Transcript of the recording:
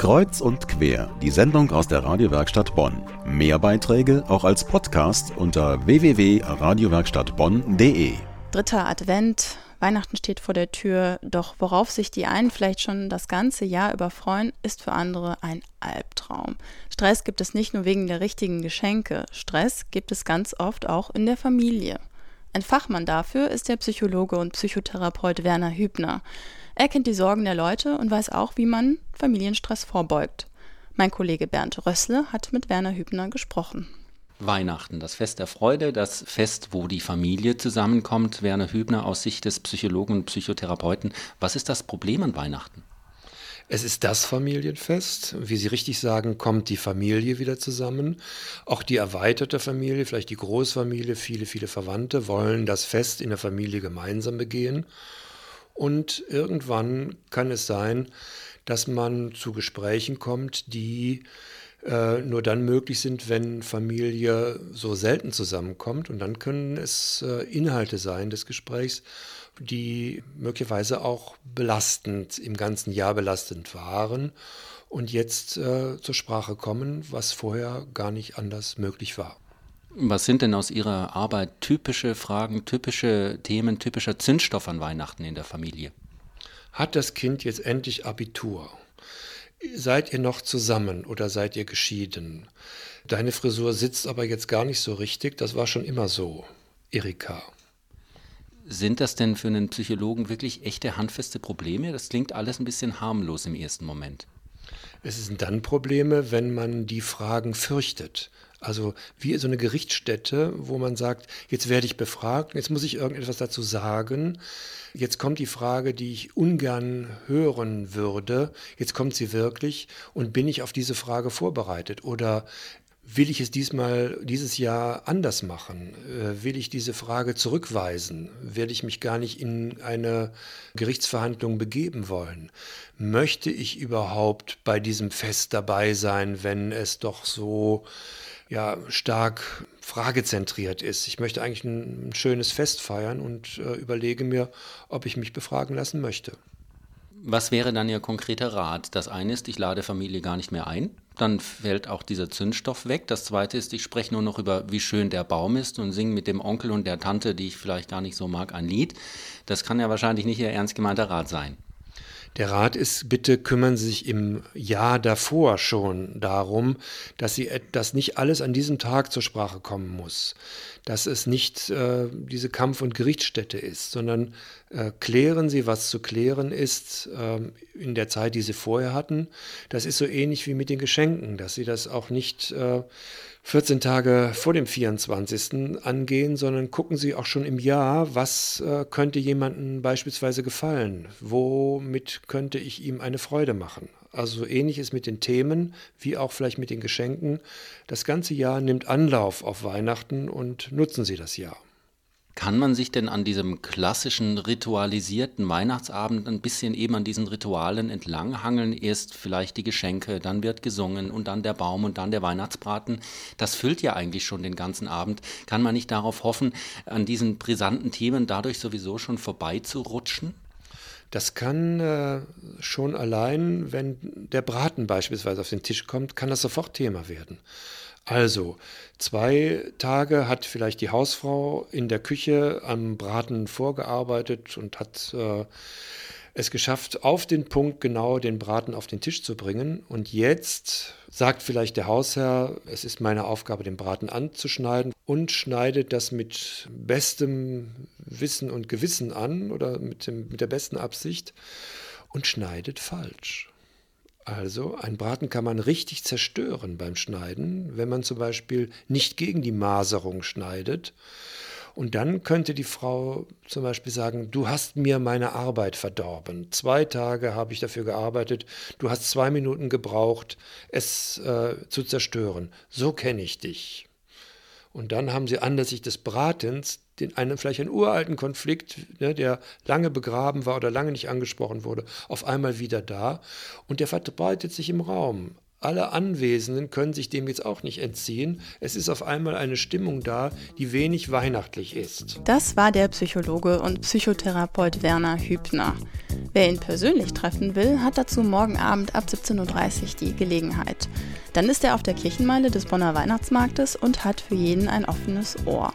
Kreuz und quer, die Sendung aus der Radiowerkstatt Bonn. Mehr Beiträge auch als Podcast unter www.radiowerkstattbonn.de. Dritter Advent, Weihnachten steht vor der Tür, doch worauf sich die einen vielleicht schon das ganze Jahr über freuen, ist für andere ein Albtraum. Stress gibt es nicht nur wegen der richtigen Geschenke, Stress gibt es ganz oft auch in der Familie. Ein Fachmann dafür ist der Psychologe und Psychotherapeut Werner Hübner. Er kennt die Sorgen der Leute und weiß auch, wie man Familienstress vorbeugt. Mein Kollege Bernd Rössle hat mit Werner Hübner gesprochen. Weihnachten, das Fest der Freude, das Fest, wo die Familie zusammenkommt. Werner Hübner aus Sicht des Psychologen und Psychotherapeuten. Was ist das Problem an Weihnachten? Es ist das Familienfest. Wie Sie richtig sagen, kommt die Familie wieder zusammen. Auch die erweiterte Familie, vielleicht die Großfamilie, viele, viele Verwandte wollen das Fest in der Familie gemeinsam begehen. Und irgendwann kann es sein, dass man zu Gesprächen kommt, die äh, nur dann möglich sind, wenn Familie so selten zusammenkommt. Und dann können es äh, Inhalte sein des Gesprächs, die möglicherweise auch belastend, im ganzen Jahr belastend waren und jetzt äh, zur Sprache kommen, was vorher gar nicht anders möglich war. Was sind denn aus Ihrer Arbeit typische Fragen, typische Themen, typischer Zündstoff an Weihnachten in der Familie? Hat das Kind jetzt endlich Abitur? Seid ihr noch zusammen oder seid ihr geschieden? Deine Frisur sitzt aber jetzt gar nicht so richtig, das war schon immer so. Erika. Sind das denn für einen Psychologen wirklich echte handfeste Probleme? Das klingt alles ein bisschen harmlos im ersten Moment. Es sind dann Probleme, wenn man die Fragen fürchtet. Also wie so eine Gerichtsstätte, wo man sagt, jetzt werde ich befragt, jetzt muss ich irgendetwas dazu sagen. Jetzt kommt die Frage, die ich ungern hören würde. Jetzt kommt sie wirklich und bin ich auf diese Frage vorbereitet? Oder will ich es diesmal, dieses Jahr anders machen? Äh, will ich diese Frage zurückweisen? Werde ich mich gar nicht in eine Gerichtsverhandlung begeben wollen? Möchte ich überhaupt bei diesem Fest dabei sein, wenn es doch so ja stark fragezentriert ist. Ich möchte eigentlich ein, schönes Fest feiern und äh, überlege mir, ob ich mich befragen lassen möchte. Was wäre dann Ihr konkreter Rat? Das eine ist, ich lade Familie gar nicht mehr ein. Dann fällt auch dieser Zündstoff weg. Das zweite ist, ich spreche nur noch über, wie schön der Baum ist und singe mit dem Onkel und der Tante, die ich vielleicht gar nicht so mag, ein Lied. Das kann ja wahrscheinlich nicht Ihr ernst gemeinter Rat sein. Der Rat ist, bitte kümmern Sie sich im Jahr davor schon darum, dass, Sie, dass nicht alles an diesem Tag zur Sprache kommen muss, dass es nicht äh, diese Kampf- und Gerichtsstätte ist, sondern klären Sie, was zu klären ist äh, in der Zeit, die Sie vorher hatten. Das ist so ähnlich wie mit den Geschenken, dass Sie das auch nicht äh, 14 Tage vor dem 24. angehen, sondern gucken Sie auch schon im Jahr, was äh, könnte jemandem beispielsweise gefallen, womit könnte ich ihm eine Freude machen. Also so ähnlich ist mit den Themen wie auch vielleicht mit den Geschenken. Das ganze Jahr nimmt Anlauf auf Weihnachten und nutzen Sie das Jahr. Kann man sich denn an diesem klassischen ritualisierten Weihnachtsabend ein bisschen eben an diesen Ritualen entlanghangeln? Erst vielleicht die Geschenke, dann wird gesungen und dann der Baum und dann der Weihnachtsbraten. Das füllt ja eigentlich schon den ganzen Abend. Kann man nicht darauf hoffen, an diesen brisanten Themen dadurch sowieso schon vorbeizurutschen? Das kann äh, schon allein, wenn der Braten beispielsweise auf den Tisch kommt, kann das sofort Thema werden. Also, zwei Tage hat vielleicht die Hausfrau in der Küche am Braten vorgearbeitet und hat äh, es geschafft, auf den Punkt genau den Braten auf den Tisch zu bringen. Und jetzt sagt vielleicht der Hausherr, es ist meine Aufgabe, den Braten anzuschneiden und schneidet das mit bestem Wissen und Gewissen an oder mit, dem, mit der besten Absicht und schneidet falsch. Also ein Braten kann man richtig zerstören beim Schneiden, wenn man zum Beispiel nicht gegen die Maserung schneidet. Und dann könnte die Frau zum Beispiel sagen, du hast mir meine Arbeit verdorben. Zwei Tage habe ich dafür gearbeitet, du hast zwei Minuten gebraucht, es äh, zu zerstören. So kenne ich dich. Und dann haben sie anlässlich des Bratens den, einen, vielleicht einen uralten Konflikt, ne, der lange begraben war oder lange nicht angesprochen wurde, auf einmal wieder da. Und der verbreitet sich im Raum. alle Anwesenden können sich dem jetzt auch nicht entziehen. Es ist auf einmal eine Stimmung da, die wenig weihnachtlich ist. Das war der Psychologe und Psychotherapeut Werner Hübner. Wer ihn persönlich treffen will, hat dazu morgen Abend ab 17.30 Uhr die Gelegenheit. Dann ist er auf der Kirchenmeile des Bonner Weihnachtsmarktes und hat für jeden ein offenes Ohr.